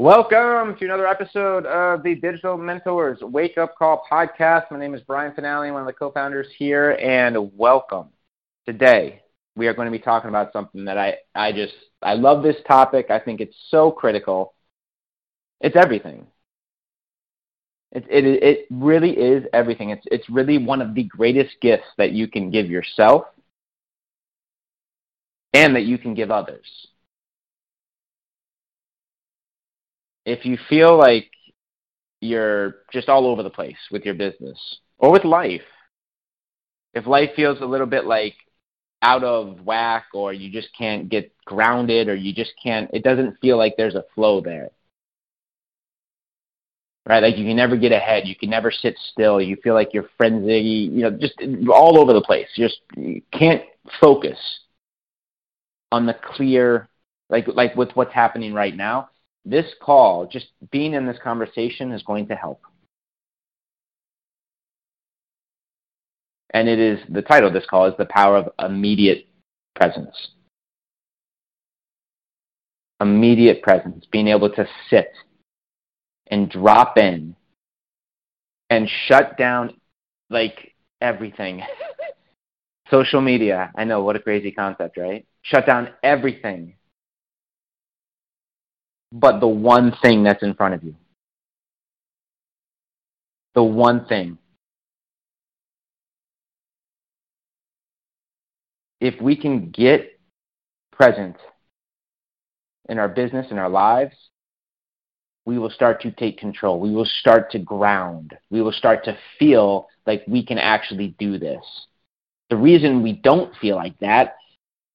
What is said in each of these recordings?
Welcome to another episode of the Digital Mentors Wake Up Call podcast. My name is Brian Fanale, one of the co founders here, and welcome. Today, we are going to be talking about something that I, I just, I love this topic. I think it's so critical. It's everything. It, it, it really is everything. It's, it's really one of the greatest gifts that you can give yourself and that you can give others. If you feel like you're just all over the place with your business or with life, if life feels a little bit like out of whack or you just can't get grounded or you just can't, it doesn't feel like there's a flow there. Right? Like you can never get ahead. You can never sit still. You feel like you're frenzy, you know, just all over the place. You just you can't focus on the clear, like, like with what's happening right now this call, just being in this conversation is going to help. And it is the title of this call is The Power of Immediate Presence. Immediate presence, being able to sit and drop in and shut down like everything. Social media, I know what a crazy concept, right? Shut down everything but the one thing that's in front of you. The one thing. If we can get present in our business, in our lives, we will start to take control. We will start to ground. We will start to feel like we can actually do this. The reason we don't feel like that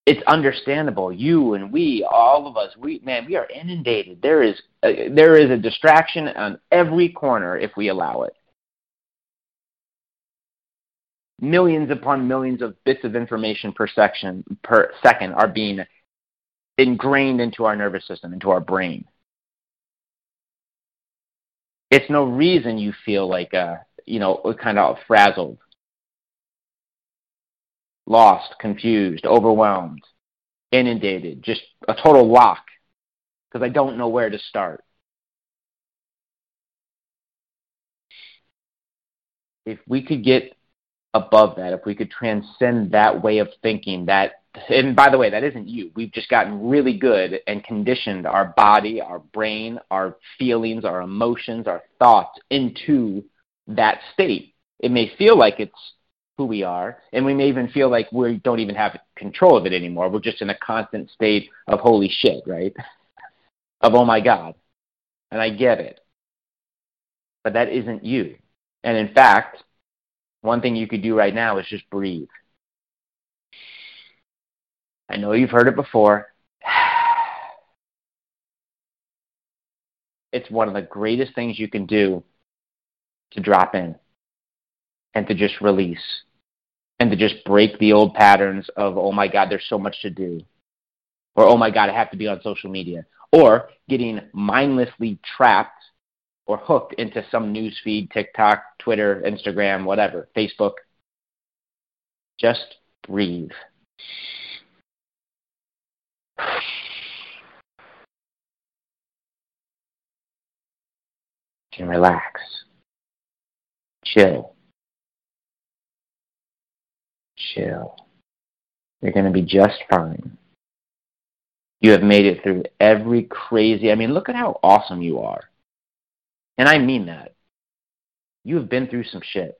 it's understandable. You and we, all of us, we man, we are inundated. There is a, there is a distraction on every corner if we allow it. Millions upon millions of bits of information per section per second are being ingrained into our nervous system, into our brain. It's no reason you feel like a you know kind of frazzled lost, confused, overwhelmed, inundated, just a total lock because I don't know where to start. If we could get above that, if we could transcend that way of thinking, that and by the way, that isn't you. We've just gotten really good and conditioned our body, our brain, our feelings, our emotions, our thoughts into that state. It may feel like it's who we are, and we may even feel like we don't even have control of it anymore. We're just in a constant state of holy shit, right? Of oh my God. And I get it. But that isn't you. And in fact, one thing you could do right now is just breathe. I know you've heard it before. It's one of the greatest things you can do to drop in and to just release and to just break the old patterns of, oh my God, there's so much to do. Or, oh my God, I have to be on social media. Or getting mindlessly trapped or hooked into some news feed, TikTok, Twitter, Instagram, whatever, Facebook. Just breathe. And relax. Chill chill. You're going to be just fine. You have made it through every crazy. I mean, look at how awesome you are. And I mean that. You have been through some shit.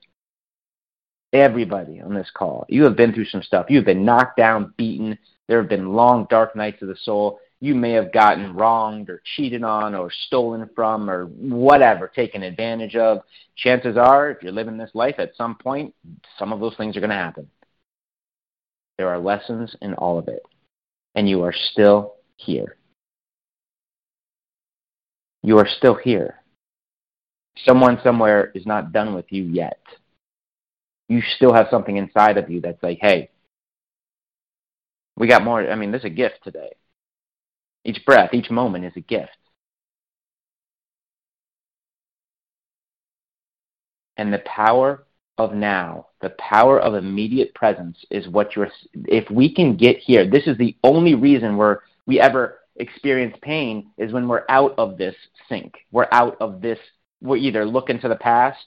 Everybody on this call, you have been through some stuff. You have been knocked down, beaten. There have been long, dark nights of the soul. You may have gotten wronged or cheated on or stolen from or whatever, taken advantage of. Chances are, if you're living this life at some point, some of those things are going to happen. There are lessons in all of it. And you are still here. You are still here. someone somewhere is not done with you yet. You still have something inside of you that's like, hey, we got more. I mean, there's a gift today. Each breath, each moment is a gift. And the power of now, the power of immediate presence is what you're, if we can get here, this is the only reason we're, we ever experience pain is when we're out of this sink. We're out of this, we're either looking to the past,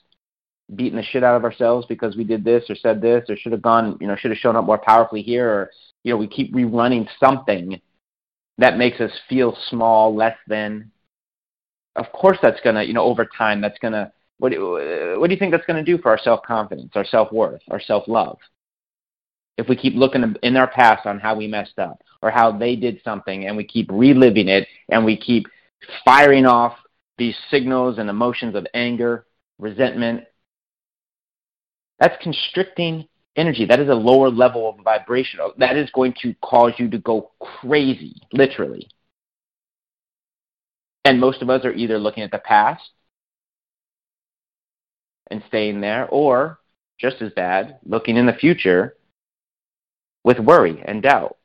beating the shit out of ourselves because we did this or said this or should have gone, you know, should have shown up more powerfully here or, you know, we keep rerunning something that makes us feel small, less than. Of course that's to, you know, over time that's going what, what do you think that's going to do for our self confidence, our self worth, our self love? If we keep looking in our past on how we messed up or how they did something and we keep reliving it and we keep firing off these signals and emotions of anger, resentment, that's constricting energy. That is a lower level of vibration. That is going to cause you to go crazy, literally. And most of us are either looking at the past and staying there, or just as bad, looking in the future with worry and doubt.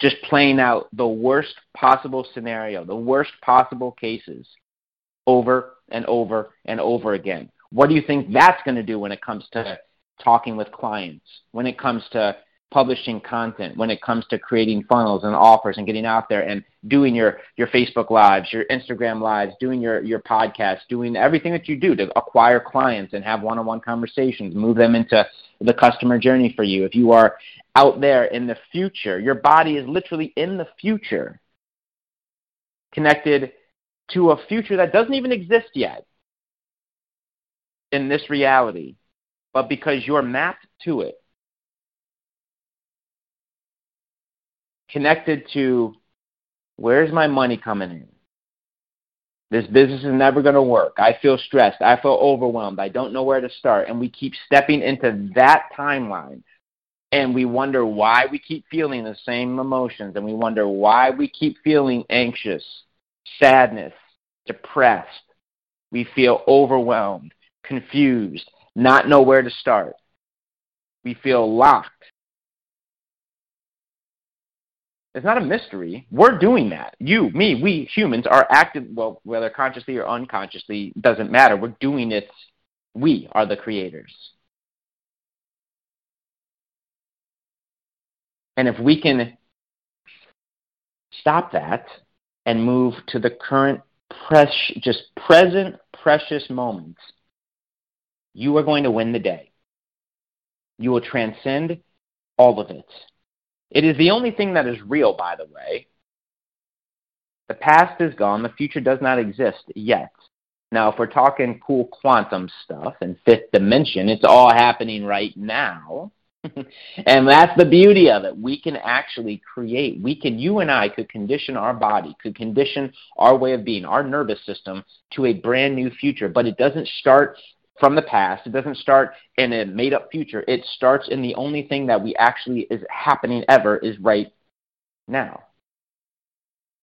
Just playing out the worst possible scenario, the worst possible cases over and over and over again. What do you think that's going to do when it comes to talking with clients, when it comes to publishing content, when it comes to creating funnels and offers and getting out there and doing your, your Facebook lives, your Instagram lives, doing your, your podcast, doing everything that you do to acquire clients and have one-on-one conversations, move them into the customer journey for you. If you are out there in the future, your body is literally in the future, connected to a future that doesn't even exist yet in this reality, but because you're mapped to it, connected to where's my money coming in? This business is never going to work. I feel stressed. I feel overwhelmed. I don't know where to start. And we keep stepping into that timeline. And we wonder why we keep feeling the same emotions. And we wonder why we keep feeling anxious, sadness, depressed. We feel overwhelmed, confused, not know where to start. We feel locked it's not a mystery. We're doing that. You, me, we humans are active, well, whether consciously or unconsciously, doesn't matter. We're doing it. We are the creators. And if we can stop that and move to the current, pres- just present, precious moments, you are going to win the day. You will transcend all of it. It is the only thing that is real, by the way. The past is gone. The future does not exist yet. Now, if we're talking cool quantum stuff and fifth dimension, it's all happening right now. and that's the beauty of it. We can actually create. We can, you and I could condition our body, could condition our way of being, our nervous system to a brand new future. But it doesn't start from the past. It doesn't start in a made up future. It starts in the only thing that we actually is happening ever is right now.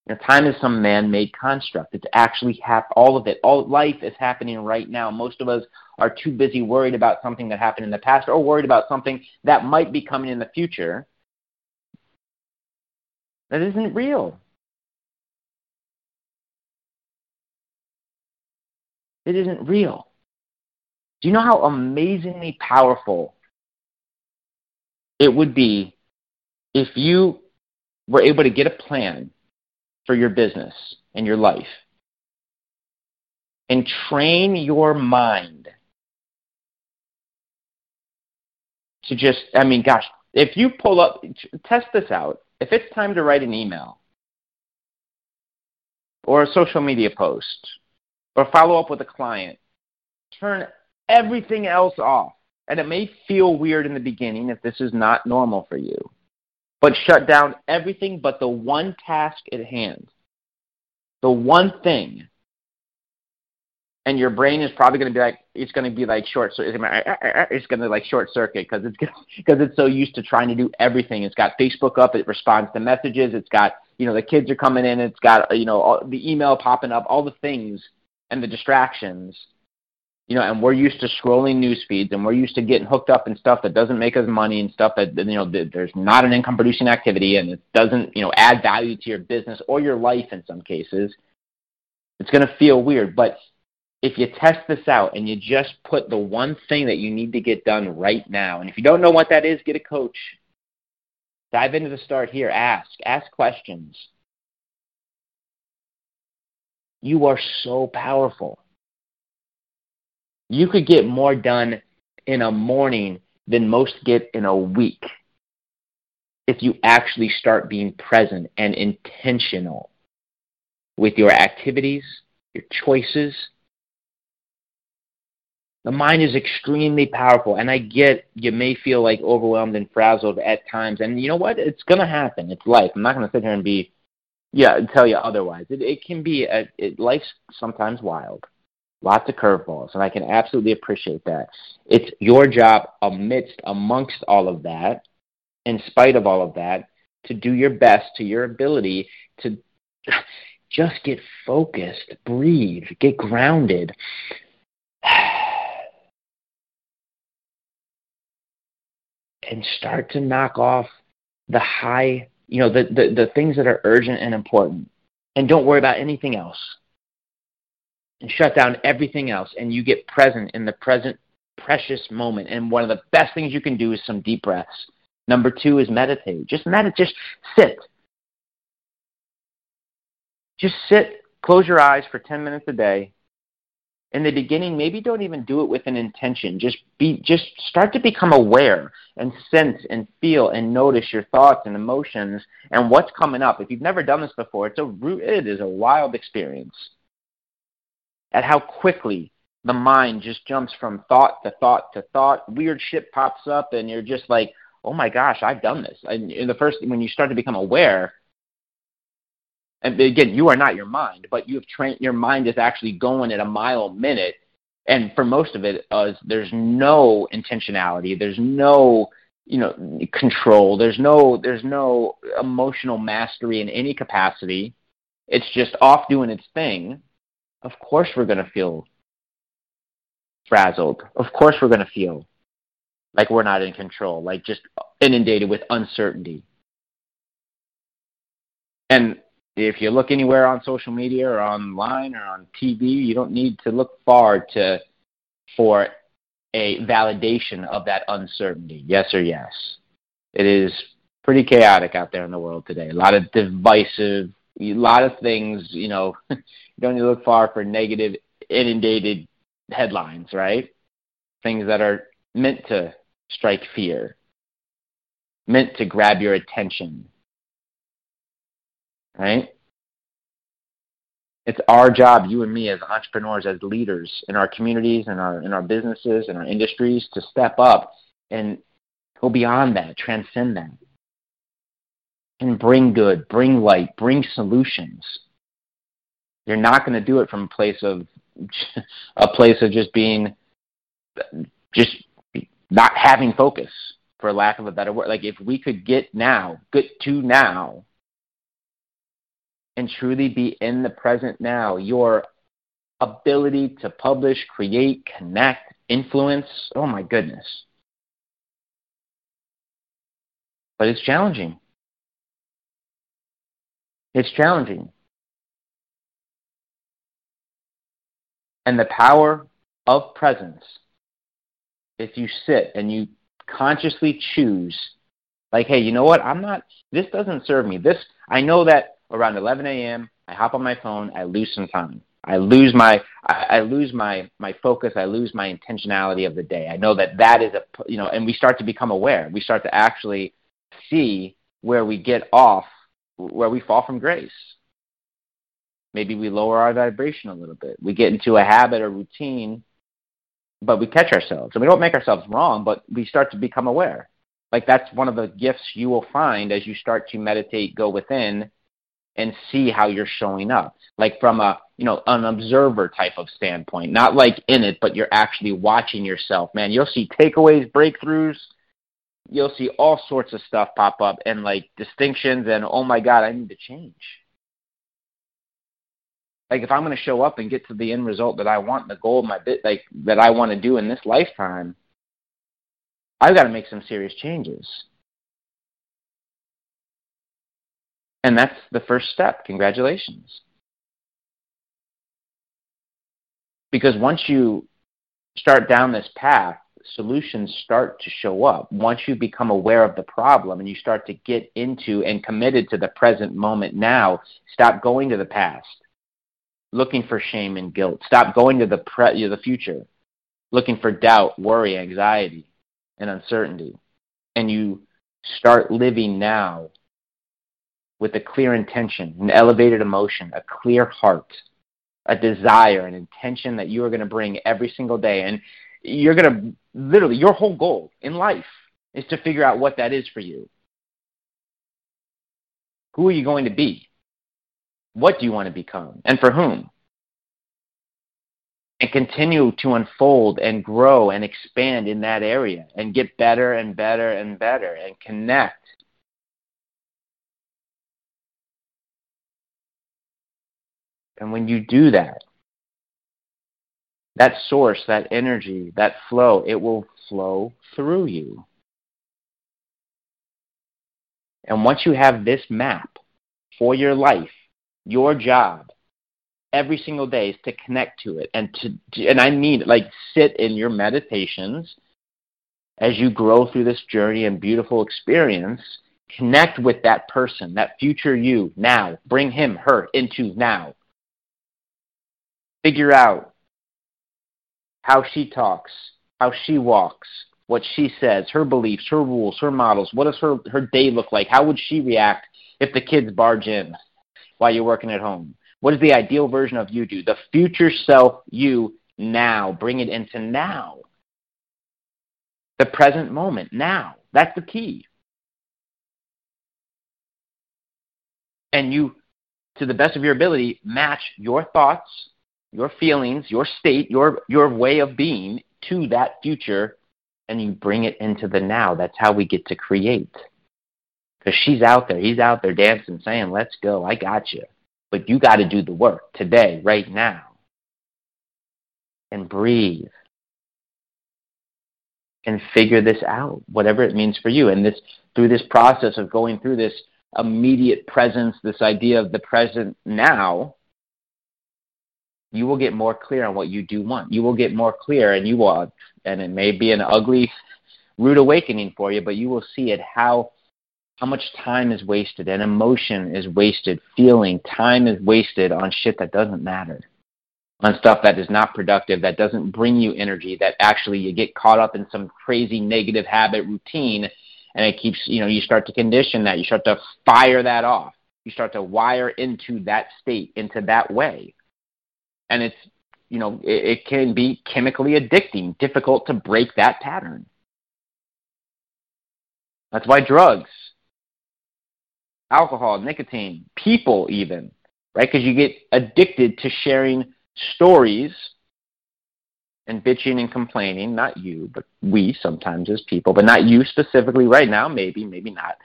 Know, time is some man made construct. It's actually hap- all of it. All life is happening right now. Most of us are too busy worried about something that happened in the past or worried about something that might be coming in the future that isn't real. It isn't real. Do you know how amazingly powerful it would be if you were able to get a plan for your business and your life and train your mind to just, I mean, gosh, if you pull up, test this out. If it's time to write an email or a social media post or follow up with a client, turn everything else off. And it may feel weird in the beginning if this is not normal for you. But shut down everything but the one task at hand. The one thing. And your brain is probably going to be like, it's going to be like short, it's going ah, ah, ah, to like short circuit because it's because it's so used to trying to do everything. It's got Facebook up, it responds to messages, it's got you know the kids are coming in, it's got you know all, the email popping up, all the things and the distractions, you know, and we're used to scrolling news feeds and we're used to getting hooked up in stuff that doesn't make us money and stuff that, you know, there's not an income producing activity and it doesn't, you know, add value to your business or your life in some cases, it's going to feel weird. But if you test this out and you just put the one thing that you need to get done right now, and if you don't know what that is, get a coach. Dive into the start here. Ask. Ask questions. You are so powerful. You could get more done in a morning than most get in a week if you actually start being present and intentional with your activities, your choices. The mind is extremely powerful, and I get you may feel like overwhelmed and frazzled at times, and you know what? It's going to happen. It's life. I'm not going to sit here and be yeah, tell you otherwise. It, it can be a, it, life's sometimes wild, lots of curveballs, and I can absolutely appreciate that. It's your job amidst, amongst all of that, in spite of all of that, to do your best to your ability to just get focused, breathe, get grounded. and start to knock off the high you know, the, the, the things that are urgent and important. And don't worry about anything else. And shut down everything else. And you get present in the present precious moment. And one of the best things you can do is some deep breaths. Number two is meditate. Just meditate. Just sit. Just sit. Close your eyes for 10 minutes a day in the beginning maybe don't even do it with an intention just be just start to become aware and sense and feel and notice your thoughts and emotions and what's coming up if you've never done this before it's a it is a wild experience at how quickly the mind just jumps from thought to thought to thought weird shit pops up and you're just like oh my gosh i've done this and in the first when you start to become aware and again, you are not your mind, but you have trained your mind is actually going at a mile a minute. And for most of it, uh, there's no intentionality. There's no you know control. There's no there's no emotional mastery in any capacity. It's just off doing its thing. Of course, we're going to feel frazzled. Of course, we're going to feel like we're not in control, like just inundated with uncertainty. And if you look anywhere on social media or online or on TV, you don't need to look far to for a validation of that uncertainty. Yes or yes. It is pretty chaotic out there in the world today. A lot of divisive, a lot of things. You know, you don't need to look far for negative, inundated headlines, right? Things that are meant to strike fear, meant to grab your attention, right? It's our job, you and me as entrepreneurs, as leaders in our communities and our in our businesses and our industries to step up and go beyond that, transcend that. And bring good, bring light, bring solutions. You're not going to do it from a place of a place of just being just not having focus for lack of a better word. Like if we could get now, get to now, and truly be in the present now. Your ability to publish, create, connect, influence, oh my goodness. But it's challenging. It's challenging. And the power of presence, if you sit and you consciously choose, like, hey, you know what? I'm not, this doesn't serve me. This, I know that around 11 a.m. I hop on my phone. I lose some time. I lose my I, lose my my focus. I lose my intentionality of the day. I know that that is a you know, and we start to become aware. We start to actually see where we get off, where we fall from grace. Maybe we lower our vibration a little bit. We get into a habit or routine, but we catch ourselves. And we don't make ourselves wrong, but we start to become aware. Like that's one of the gifts you will find as you start to meditate, go within, and see how you're showing up like from a you know an observer type of standpoint not like in it but you're actually watching yourself man you'll see takeaways breakthroughs you'll see all sorts of stuff pop up and like distinctions and oh my god i need to change Like if I'm going to show up and get to the end result that I want, the goal my bit, like that I want to do in this lifetime, I've got to make some serious changes. And that's the first step. Congratulations. Because once you start down this path, solutions start to show up. Once you become aware of the problem and you start to get into and committed to the present moment now, stop going to the past, looking for shame and guilt. Stop going to the pre- the future, looking for doubt, worry, anxiety, and uncertainty. And you start living now with a clear intention, an elevated emotion, a clear heart, a desire, an intention that you are going to bring every single day. And you're going to literally, your whole goal in life is to figure out what that is for you. Who are you going to be? What do you want to become? And for whom? And continue to unfold and grow and expand in that area and get better and better and better and connect And when you do that, that source, that energy, that flow, it will flow through you. And once you have this map for your life, your job, every single day is to connect to it and to and I mean like sit in your meditations as you grow through this journey and beautiful experience, connect with that person, that future you now. Bring him, her into now figure out how she talks, how she walks, what she says, her beliefs, her rules, her models. What does her, her day look like? How would she react if the kids barge in while you're working at home? What does the ideal version of you do? The future self you now. Bring it into now. The present moment, now. That's the key. And you, to the best of your ability, match your thoughts your feelings, your state, your your way of being to that future and you bring it into the now. That's how we get to create. Cuz she's out there, he's out there dancing saying, "Let's go. I got you." But you got to do the work today, right now. And breathe. And figure this out, whatever it means for you. And this through this process of going through this immediate presence, this idea of the present now, you will get more clear on what you do want. You will get more clear, and you will, and it may be an ugly, rude awakening for you, but you will see it how how much time is wasted and emotion is wasted, feeling time is wasted on shit that doesn't matter, on stuff that is not productive, that doesn't bring you energy, that actually you get caught up in some crazy negative habit routine, and it keeps you know you start to condition that, you start to fire that off, you start to wire into that state, into that way and it's you know it, it can be chemically addicting, difficult to break that pattern. That's why drugs, alcohol, nicotine, people even, right? Because you get addicted to sharing stories and bitching and complaining. Not you, but we sometimes as people, but not you specifically right now. Maybe, maybe not.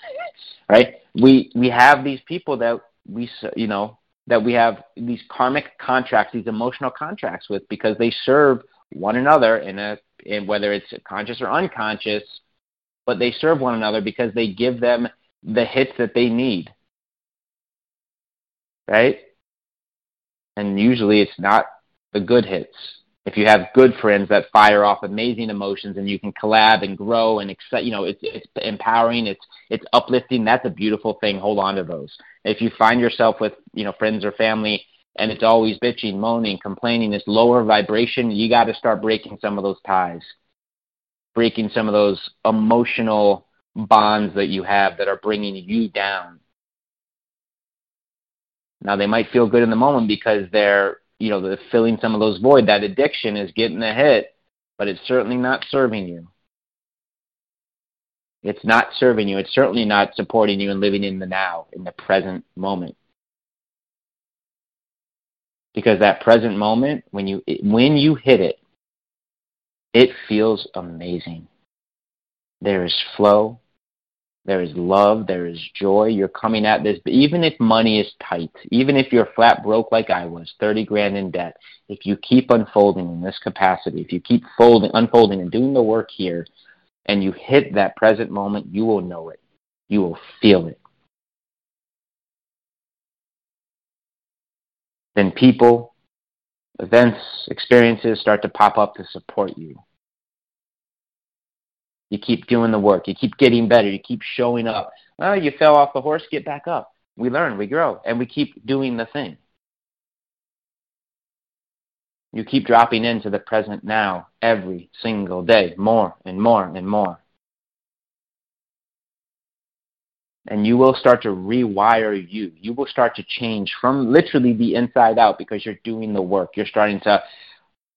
Right? We we have these people that we you know that we have these karmic contracts, these emotional contracts with, because they serve one another in a in whether it's conscious or unconscious, but they serve one another because they give them the hits that they need. Right? And usually it's not the good hits if you have good friends that fire off amazing emotions and you can collab and grow and excite, you know, it's, it's empowering, it's, it's uplifting. That's a beautiful thing. Hold on to those. If you find yourself with, you know, friends or family and it's always bitching, moaning, complaining, this lower vibration, you got to start breaking some of those ties, breaking some of those emotional bonds that you have that are bringing you down. Now they might feel good in the moment because they're you know, the filling some of those void. That addiction is getting a hit, but it's certainly not serving you. It's not serving you. It's certainly not supporting you and living in the now, in the present moment. Because that present moment, when you when you hit it, it feels amazing. There is flow. There is love. There is joy. You're coming at this, but even if money is tight, even if you're flat broke like I was, 30 grand in debt, if you keep unfolding in this capacity, if you keep folding, unfolding and doing the work here, and you hit that present moment, you will know it. You will feel it. Then people, events, experiences start to pop up to support you. You keep doing the work. You keep getting better. You keep showing up. Oh, you fell off the horse, get back up. We learn, we grow, and we keep doing the thing. You keep dropping into the present now every single day, more and more and more. And you will start to rewire you. You will start to change from literally the inside out because you're doing the work. You're starting to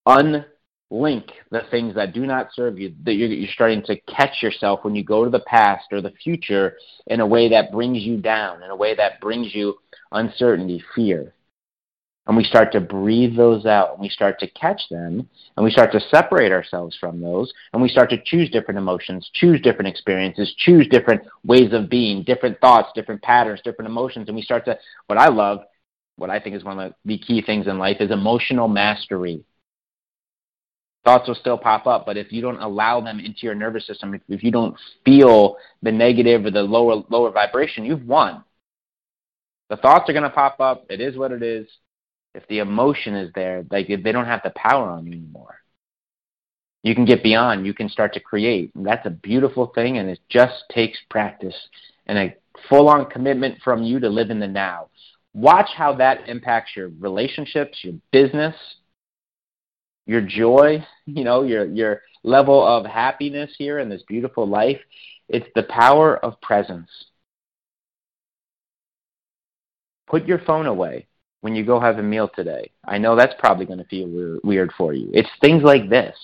unlink the things that do not serve you that you're, you're, starting to catch yourself when you go to the past or the future in a way that brings you down in a way that brings you uncertainty fear and we start to breathe those out and we start to catch them and we start to separate ourselves from those and we start to choose different emotions choose different experiences choose different ways of being different thoughts different patterns different emotions and we start to what i love what i think is one of the key things in life is emotional mastery thoughts will still pop up, but if you don't allow them into your nervous system, if, you don't feel the negative or the lower lower vibration, you've won. The thoughts are going to pop up. It is what it is. If the emotion is there, like they don't have the power on you anymore. You can get beyond. You can start to create. And that's a beautiful thing, and it just takes practice and a full-on commitment from you to live in the now. Watch how that impacts your relationships, your business, your joy, you know, your your level of happiness here in this beautiful life. It's the power of presence. Put your phone away when you go have a meal today. I know that's probably going to feel weird for you. It's things like this.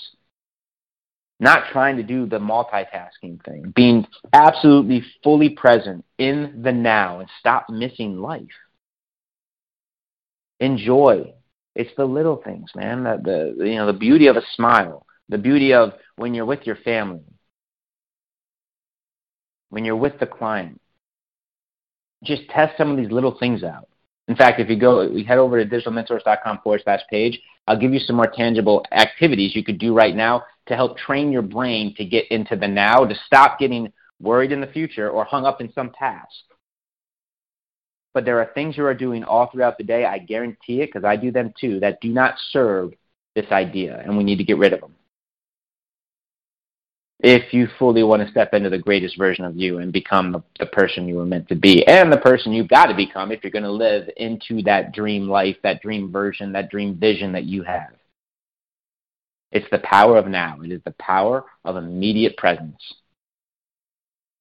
Not trying to do the multitasking thing, being absolutely fully present in the now and stop missing life. Enjoy it's the little things, man. The, the you know the beauty of a smile, the beauty of when you're with your family, when you're with the client. Just test some of these little things out. In fact, if you go, we head over to digitalmentors.com forward slash page. I'll give you some more tangible activities you could do right now to help train your brain to get into the now, to stop getting worried in the future or hung up in some past but there are things you are doing all throughout the day, I guarantee it, because I do them too, that do not serve this idea, and we need to get rid of them. If you fully want to step into the greatest version of you and become the, the person you were meant to be, and the person you've got to become if you're going to live into that dream life, that dream version, that dream vision that you have. It's the power of now. It is the power of immediate presence.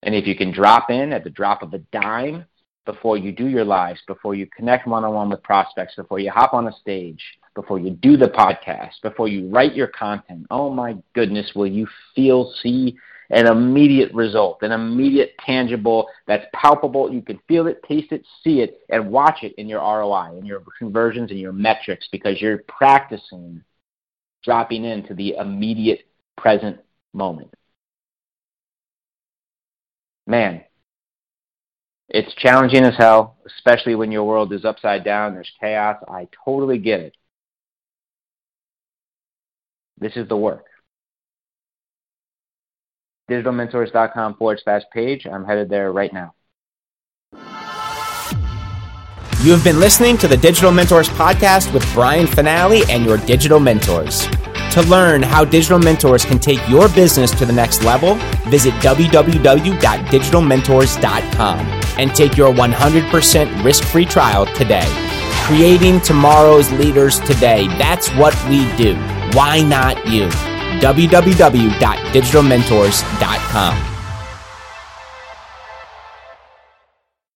And if you can drop in at the drop of a dime before you do your lives, before you connect one on one with prospects, before you hop on a stage, before you do the podcast, before you write your content. Oh my goodness, will you feel, see an immediate result, an immediate tangible that's palpable. You can feel it, taste it, see it, and watch it in your ROI, in your conversions, in your metrics because you're practicing dropping into the immediate present moment. Man, it's challenging as hell, especially when your world is upside down, there's chaos. I totally get it. This is the work. DigitalMentors.com forward slash page. I'm headed there right now. You have been listening to the Digital Mentors podcast with Brian Fanale and your digital mentors. To learn how Digital Mentors can take your business to the next level, visit www.digitalmentors.com and take your 100% risk free trial today. Creating tomorrow's leaders today. That's what we do. Why not you? www.digitalmentors.com.